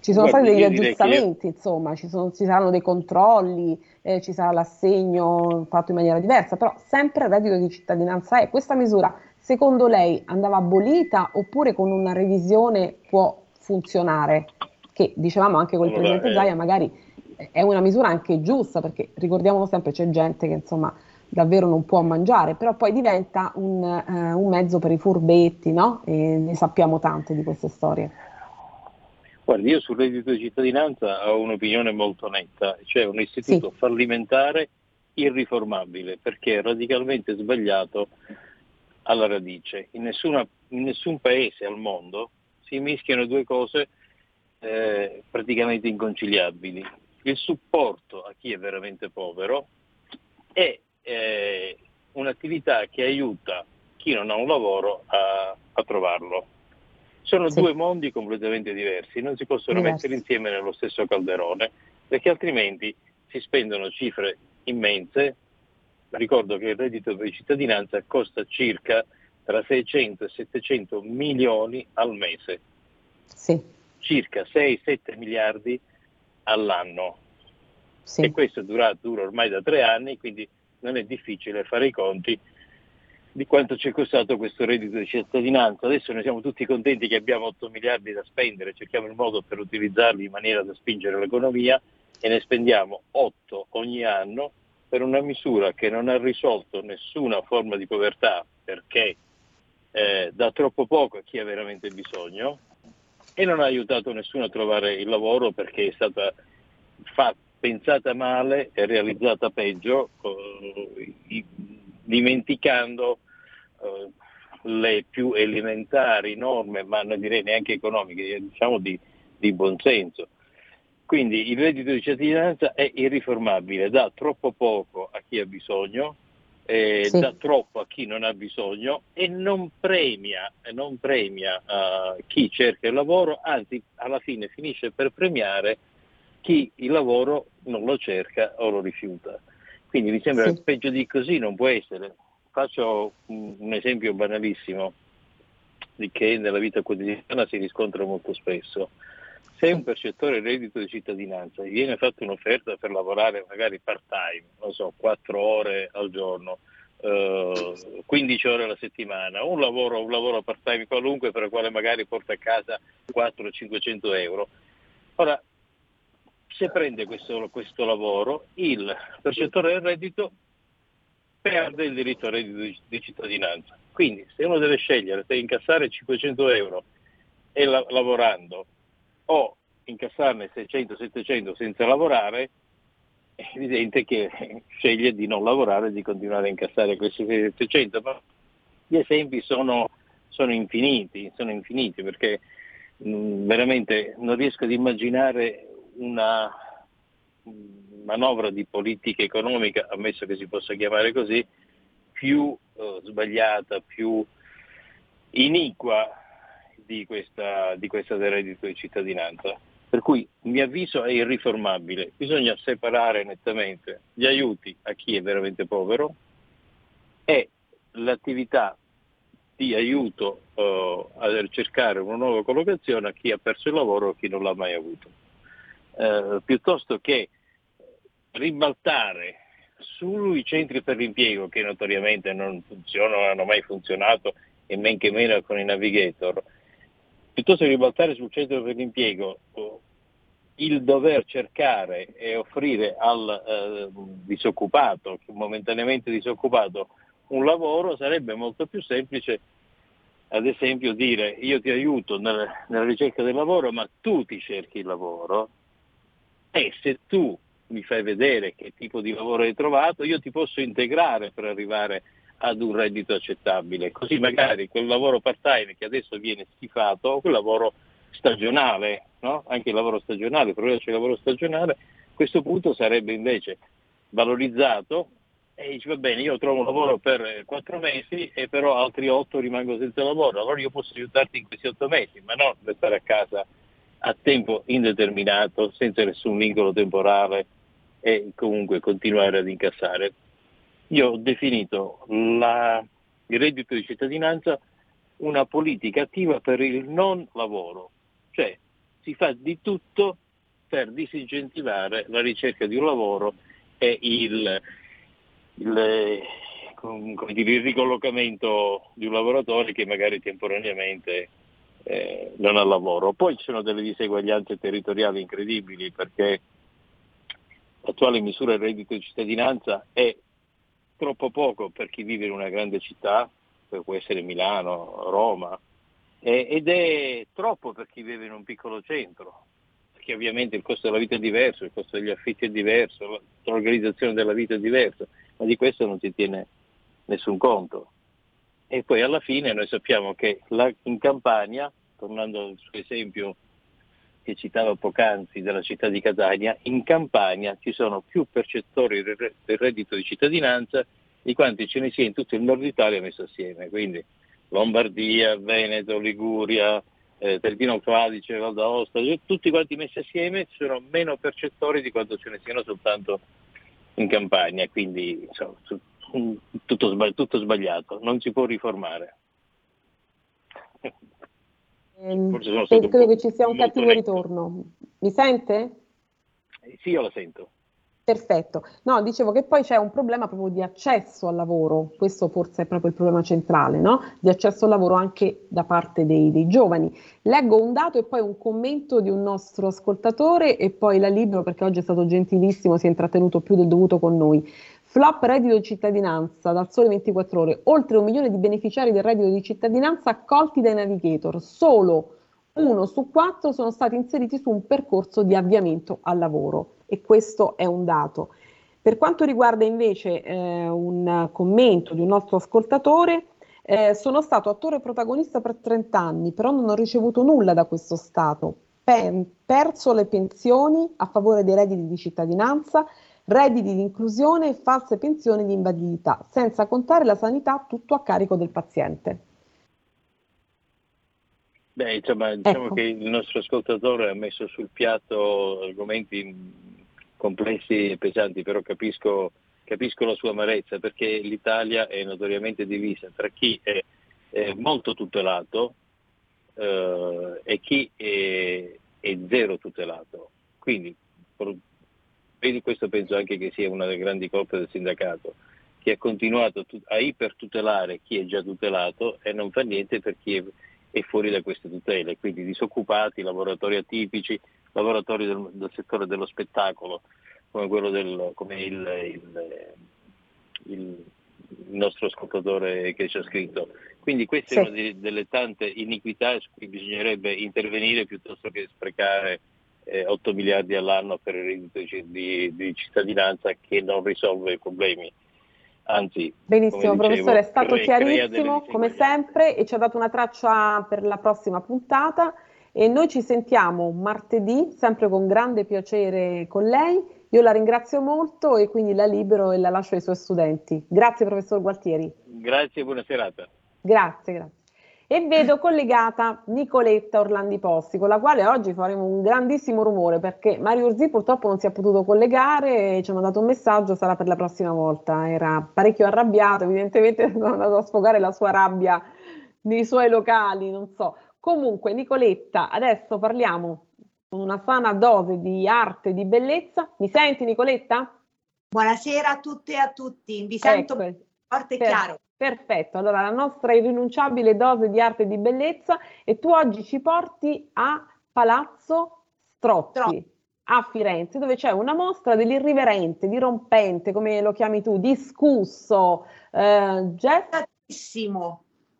Ci sono Guardi, stati degli che io- aggiustamenti, insomma, ci, sono- ci saranno dei controlli, eh, ci sarà l'assegno fatto in maniera diversa, però sempre il reddito di cittadinanza è. Questa misura, secondo lei, andava abolita oppure con una revisione può funzionare? Che dicevamo anche con il Allora, Presidente eh, Zaia, magari è una misura anche giusta, perché ricordiamolo sempre, c'è gente che insomma davvero non può mangiare, però poi diventa un, eh, un mezzo per i furbetti, no? E ne sappiamo tante di queste storie. Guardi, io sul reddito di cittadinanza ho un'opinione molto netta, cioè un istituto fallimentare irriformabile perché è radicalmente sbagliato alla radice. In, nessuna- in nessun paese al mondo si mischiano due cose eh, praticamente inconciliabili. Il supporto a chi è veramente povero e eh, un'attività che aiuta chi non ha un lavoro a a trovarlo. Sono Sì. due mondi completamente diversi, non si possono Diversi. mettere insieme nello stesso calderone, perché altrimenti si spendono cifre immense. Ricordo che il reddito di cittadinanza costa circa tra 600 e 700 milioni al mese, Sì, circa 6-7 miliardi all'anno. sì. E questo dura, dura ormai da tre anni, quindi non è difficile fare i conti di quanto ci è costato questo reddito di cittadinanza. Adesso noi siamo tutti contenti che abbiamo 8 miliardi da spendere, cerchiamo il modo per utilizzarli in maniera da spingere l'economia e ne spendiamo 8 ogni anno per una misura che non ha risolto nessuna forma di povertà perché eh, dà troppo poco a chi ha veramente bisogno e non ha aiutato nessuno a trovare il lavoro perché è stata fa- pensata male e realizzata peggio, eh, dimenticando eh, le più elementari norme, ma non direi neanche economiche, diciamo di, di buonsenso. Quindi il reddito di cittadinanza è irriformabile, dà troppo poco a chi ha bisogno, eh, Sì. dà troppo a chi non ha bisogno e non premia, non premia eh, chi cerca il lavoro, anzi alla fine finisce per premiare chi il lavoro non lo cerca o lo rifiuta. Quindi mi sembra Sì. che peggio di così non può essere. Faccio un, esempio banalissimo di che nella vita quotidiana si riscontra molto spesso. Se un percettore reddito di cittadinanza gli viene fatta un'offerta per lavorare magari part time, non so, 4 ore al giorno, eh, 15 ore alla settimana, un lavoro, un lavoro part time qualunque per il quale magari porta a casa 400-500 euro. Ora, se prende questo, questo lavoro, il percettore del reddito perde il diritto al reddito di, di cittadinanza. Quindi se uno deve scegliere se incassare 500 euro e la- lavorando o incassarne 600-700 senza lavorare, è evidente che sceglie di non lavorare e di continuare a incassare questi 700, ma gli esempi sono, sono infiniti, sono infiniti perché mh, veramente non riesco ad immaginare una manovra di politica economica, ammesso che si possa chiamare così, più eh, sbagliata, più iniqua di questa, di questa del reddito di cittadinanza. Per cui mio avviso è irriformabile, bisogna separare nettamente gli aiuti a chi è veramente povero e l'attività di aiuto eh, a cercare una nuova collocazione a chi ha perso il lavoro o a chi non l'ha mai avuto. Eh, piuttosto che ribaltare sui centri per l'impiego che notoriamente non funzionano, non hanno mai funzionato e men che meno con i navigator, piuttosto che ribaltare sul centro per l'impiego il dover cercare e offrire al eh, disoccupato, momentaneamente disoccupato, un lavoro, sarebbe molto più semplice ad esempio dire io ti aiuto nel- nella ricerca del lavoro, ma tu ti cerchi il lavoro e se tu mi fai vedere che tipo di lavoro hai trovato, io ti posso integrare per arrivare ad un reddito accettabile. Così magari quel lavoro part-time che adesso viene schifato, quel lavoro stagionale, no? anche il lavoro stagionale, il problema c'è il lavoro stagionale, a questo punto sarebbe invece valorizzato e dice va bene, io trovo un lavoro per eh, quattro mesi e però altri otto rimango senza lavoro, allora io posso aiutarti in questi otto mesi, ma non restare a casa a tempo indeterminato, senza nessun vincolo temporale e comunque continuare ad incassare. Io ho definito la- il reddito di cittadinanza una politica attiva per il non lavoro, cioè si fa di tutto per disincentivare la ricerca di un lavoro e il, il, dire, il ricollocamento di un lavoratore che magari temporaneamente eh, non ha lavoro. Poi ci sono delle diseguaglianze territoriali incredibili perché l'attuale misura del reddito di cittadinanza è troppo poco per chi vive in una grande città, che può essere Milano, Roma, ed è troppo per chi vive in un piccolo centro, perché ovviamente il costo della vita è diverso, il costo degli affitti è diverso, l'organizzazione della vita è diversa, ma di questo non si tiene nessun conto. E poi alla fine noi sappiamo che la- in Campania, tornando al suo esempio che citava poc'anzi della città di Catania, in Campania ci sono più percettori del re- del reddito di cittadinanza di quanti ce ne sia in tutto il nord Italia messo assieme. Quindi Lombardia, Veneto, Liguria, eh, Trentino Cadice, Val d'Aosta, cioè, tutti quanti messi assieme sono meno percettori di quanto ce ne siano soltanto in campagna, quindi insomma, tutto, sbagli- tutto sbagliato, non si può riformare. Ehm, credo che ci sia un cattivo netto. ritorno. Mi sente? Sì, io la sento. Perfetto. No, dicevo che poi c'è un problema proprio di accesso al lavoro, questo forse è proprio il problema centrale, no? Di accesso al lavoro anche da parte dei, dei, giovani. Leggo un dato e poi un commento di un nostro ascoltatore e poi la libero perché oggi è stato gentilissimo, si è intrattenuto più del dovuto con noi. Flop reddito di cittadinanza dal sole 24 ore, oltre un milione di beneficiari del reddito di cittadinanza accolti dai navigator, solo uno su quattro sono stati inseriti su un percorso di avviamento al lavoro e questo è un dato. Per quanto riguarda invece eh, un commento di un nostro ascoltatore, eh, sono stato attore protagonista per 30 anni, però non ho ricevuto nulla da questo Stato. Pe- perso le pensioni a favore dei redditi di cittadinanza, redditi di inclusione e false pensioni di invalidità, senza contare la sanità tutto a carico del paziente. Beh, insomma, diciamo ecco. che il nostro ascoltatore ha messo sul piatto argomenti complessi e pesanti, però capisco, capisco la sua amarezza perché l'Italia è notoriamente divisa tra chi è, è molto tutelato eh, e chi è, è, zero tutelato. Quindi vedi questo penso anche che sia una delle grandi colpe del sindacato, che ha continuato a ipertutelare chi è già tutelato e non fa niente per chi è, è fuori da queste tutele, quindi disoccupati, lavoratori atipici, lavoratori del, del settore dello spettacolo, come quello del, come il, il, il, nostro ascoltatore che ci ha scritto. Quindi queste sì. sono di, delle tante iniquità su cui bisognerebbe intervenire piuttosto che sprecare eh, 8 miliardi all'anno per il reddito di, di, cittadinanza che non risolve i problemi. Anzi, benissimo, dicevo, professore, è stato chiarissimo come sempre e ci ha dato una traccia per la prossima puntata e noi ci sentiamo martedì, sempre con grande piacere con lei. Io la ringrazio molto e quindi la libero e la lascio ai suoi studenti. Grazie professor Gualtieri. Grazie buona serata. Grazie, grazie. E vedo collegata Nicoletta Orlandi Posti, con la quale oggi faremo un grandissimo rumore perché Mario Urzi purtroppo non si è potuto collegare, ci ha mandato un messaggio, sarà per la prossima volta. Era parecchio arrabbiato, evidentemente è andato a sfogare la sua rabbia nei suoi locali, non so. Comunque, Nicoletta, adesso parliamo con una sana dose di arte e di bellezza. Mi senti, Nicoletta? Buonasera a tutte e a tutti, vi sento Ecco, forte e chiaro. Perfetto, allora la nostra irrinunciabile dose di arte e di bellezza e tu oggi ci porti a Palazzo Strozzi. A Firenze, dove c'è una mostra dell'irriverente, dirompente, come lo chiami tu, discusso, eh, Jeff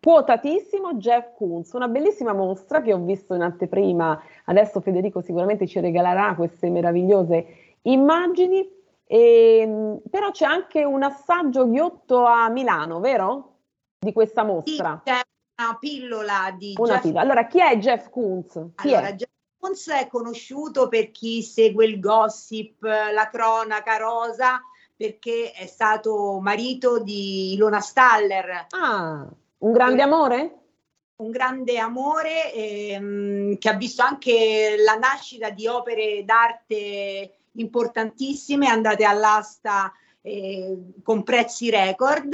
quotatissimo Jeff Koons, una bellissima mostra che ho visto in anteprima, adesso Federico sicuramente ci regalerà queste meravigliose immagini, e, però c'è anche un assaggio ghiotto a Milano, vero? Di questa mostra. C'è una pillola di Una Jeff fila. Allora, chi è Jeff Koons? Allora? Jeff Koons è conosciuto per chi segue il gossip, la cronaca rosa, perché è stato marito di Ilona Staller. Ah, un grande amore? Un grande amore ehm, che ha visto anche la nascita di opere d'arte importantissime andate all'asta eh, con prezzi record.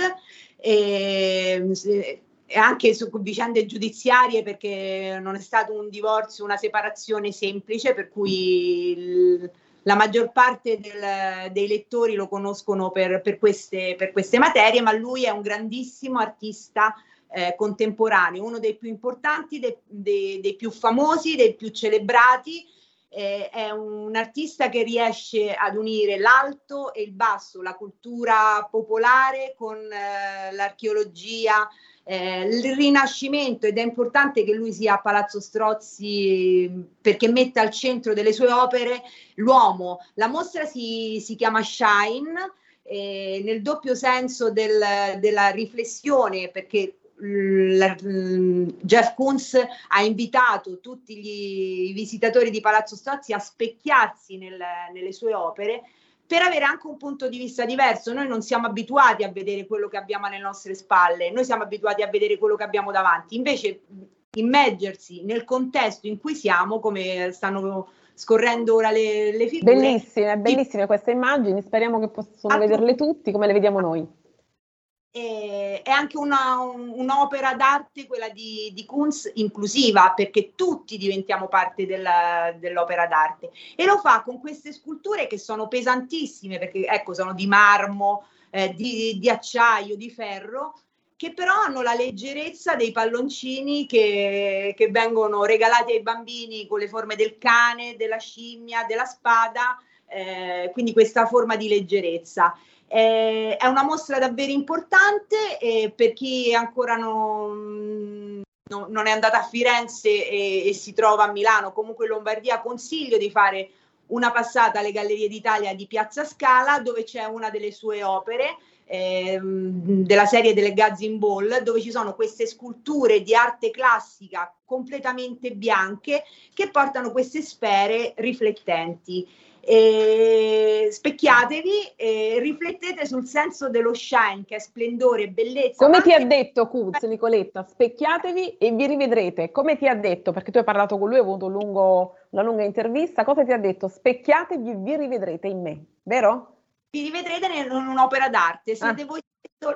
ehm, se- e anche su vicende giudiziarie perché non è stato un divorzio, una separazione semplice, per cui il- la maggior parte del- dei lettori lo conoscono per, per queste, per queste materie, ma lui è un grandissimo artista eh, contemporaneo, uno dei più importanti, dei, dei- dei più famosi, dei più celebrati. Eh, è un artista che riesce ad unire l'alto e il basso, la cultura popolare con eh, l'archeologia, eh, il rinascimento ed è importante che lui sia a Palazzo Strozzi perché mette al centro delle sue opere l'uomo. La mostra si, si chiama Shine eh, nel doppio senso del- della riflessione perché la- Jeff Koons ha invitato tutti gli- i visitatori di Palazzo Strozzi a specchiarsi nel- nelle sue opere per avere anche un punto di vista diverso. Noi non siamo abituati a vedere quello che abbiamo alle nostre spalle, noi siamo abituati a vedere quello che abbiamo davanti. Invece immergersi nel contesto in cui siamo, come stanno scorrendo ora le, le figure. Bellissime, bellissime queste immagini, speriamo che possano vederle tutti come le vediamo noi. E, è anche una, un'opera d'arte, quella di, di Kunz, inclusiva, perché tutti diventiamo parte della, dell'opera d'arte. E lo fa con queste sculture che sono pesantissime, perché ecco, sono di marmo, eh, di, di acciaio, di ferro, che però hanno la leggerezza dei palloncini che, che, vengono regalati ai bambini con le forme del cane, della scimmia, della spada, eh, quindi questa forma di leggerezza. Eh, è una mostra davvero importante e per chi ancora non, non, non è andata a Firenze e, e si trova a Milano, comunque in Lombardia, consiglio di fare una passata alle Gallerie d'Italia di Piazza Scala dove c'è una delle sue opere ehm, della serie delle Gazin Ball, dove ci sono queste sculture di arte classica completamente bianche che portano queste sfere riflettenti. E specchiatevi e riflettete sul senso dello shine che è splendore e bellezza. Come ti ha detto Kuz, Nicoletta, specchiatevi e vi rivedrete. Come ti ha detto, perché tu hai parlato con lui, hai avuto lungo, una lunga intervista, cosa ti ha detto? Specchiatevi e vi rivedrete in me, vero? vi rivedrete in un'opera d'arte, siete, ah. voi,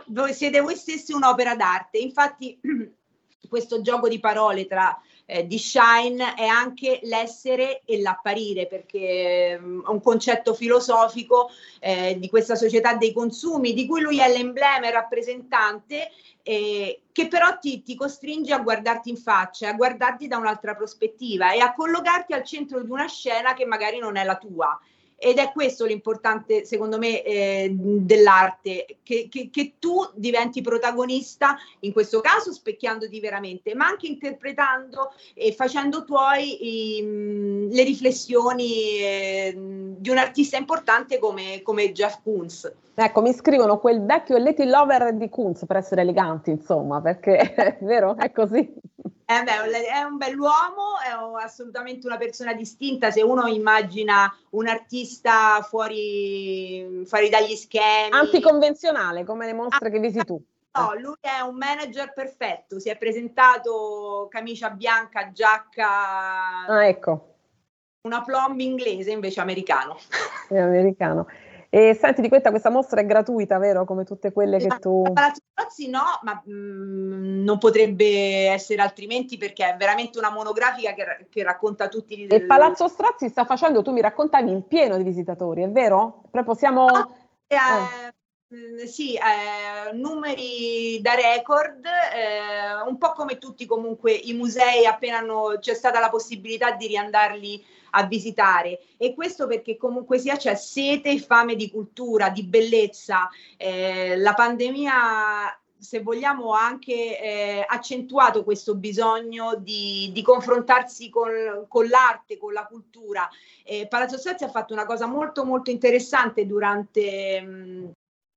voi, siete voi stessi un'opera d'arte. Infatti questo gioco di parole tra eh, di Shine è anche l'essere e l'apparire, perché è mm, un concetto filosofico eh, di questa società dei consumi, di cui lui è l'emblema e rappresentante, eh, che però ti, ti, costringe a guardarti in faccia, a guardarti da un'altra prospettiva e a collocarti al centro di una scena che magari non è la tua. Ed è questo l'importante, secondo me, eh, dell'arte, che, che, che, tu diventi protagonista, in questo caso specchiandoti veramente, ma anche interpretando e facendo tuoi i, le riflessioni eh, di un artista importante come, come Jeff Koons. Ecco, mi scrivono quel vecchio Little Lover di Kunz per essere eleganti, insomma, perché è vero, è così. Eh beh, è un bell'uomo, è assolutamente una persona distinta. Se uno immagina un artista fuori, fuori dagli schemi, anticonvenzionale come le mostre ah, che visi tu. No, lui è un manager perfetto. Si è presentato camicia bianca, giacca. Ah, ecco. Una plomb inglese invece americano. È americano. E senti di questa, questa mostra è gratuita, vero? Come tutte quelle che tu... Palazzo Strozzi no, ma mh, mm, non potrebbe essere altrimenti perché è veramente una monografica che, che racconta tutti i... E Palazzo Strozzi sta facendo, tu mi raccontavi, il pieno di visitatori, è vero? Proprio siamo... No, eh, eh. Sì, eh, numeri da record, eh, un po' come tutti comunque i musei appena hanno, c'è stata la possibilità di riandarli a visitare e questo perché comunque sia c'è sete e fame di cultura, di bellezza. Eh, la pandemia se vogliamo, ha anche eh, accentuato questo bisogno di, di confrontarsi con, con, l'arte, con la cultura. Eh, Palazzo Strozzi ha fatto una cosa molto molto interessante durante, mh,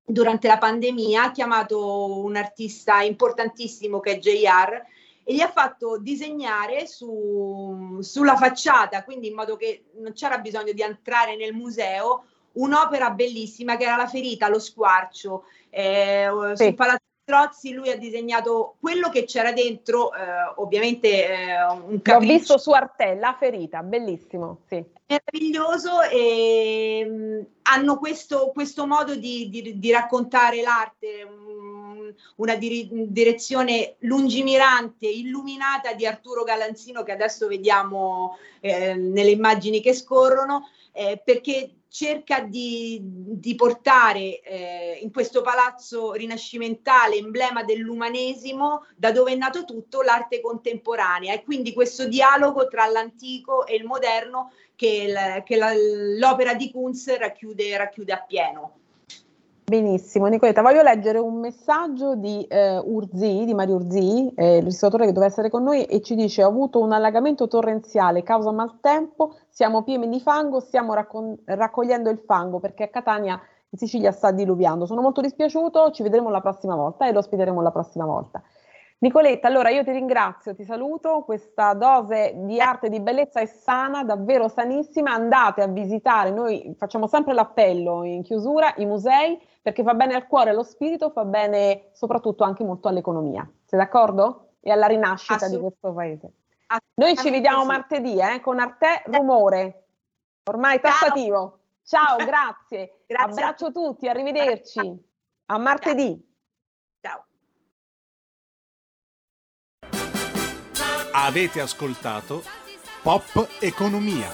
durante la pandemia, ha chiamato un artista importantissimo che è JR, e gli ha fatto disegnare su, sulla facciata, quindi in modo che non c'era bisogno di entrare nel museo, un'opera bellissima che era La ferita, lo squarcio. Eh, sì. Sul Palazzo Strozzi lui ha disegnato quello che c'era dentro, eh, ovviamente eh, un capriccio. L'ho visto su Arte, La ferita, bellissimo, sì. Meraviglioso e mh, mm, hanno questo, questo modo di, di, di raccontare l'arte, una dir- direzione lungimirante, illuminata di Arturo Galanzino che adesso vediamo eh, nelle immagini che scorrono, eh, perché cerca di, di portare eh, in questo palazzo rinascimentale, emblema dell'umanesimo, da dove è nato tutto, l'arte contemporanea e quindi questo dialogo tra l'antico e il moderno che, il, che la, l'opera di Kunz racchiude, racchiude appieno. Benissimo, Nicoletta, voglio leggere un messaggio di eh, Urzi, di Mario Urzi, eh, il ristoratore che doveva essere con noi, e ci dice: Ho avuto un allagamento torrenziale causa maltempo, siamo pieni di fango, stiamo raccon- raccogliendo il fango perché a Catania in Sicilia sta diluviando. Sono molto dispiaciuto, ci vedremo la prossima volta e lo ospiteremo la prossima volta. Nicoletta, allora io ti ringrazio, ti saluto, questa dose di arte di bellezza è sana, davvero sanissima, andate a visitare, noi facciamo sempre l'appello in chiusura, i musei, perché fa bene al cuore e allo spirito, fa bene soprattutto anche molto all'economia, sei d'accordo? E alla rinascita di questo paese. Noi ci vediamo martedì eh, con Arte Rumore, ormai tassativo. Ciao, grazie. Grazie Abbraccio a tutti, arrivederci. A martedì. Ciao. Avete ascoltato Pop Economia.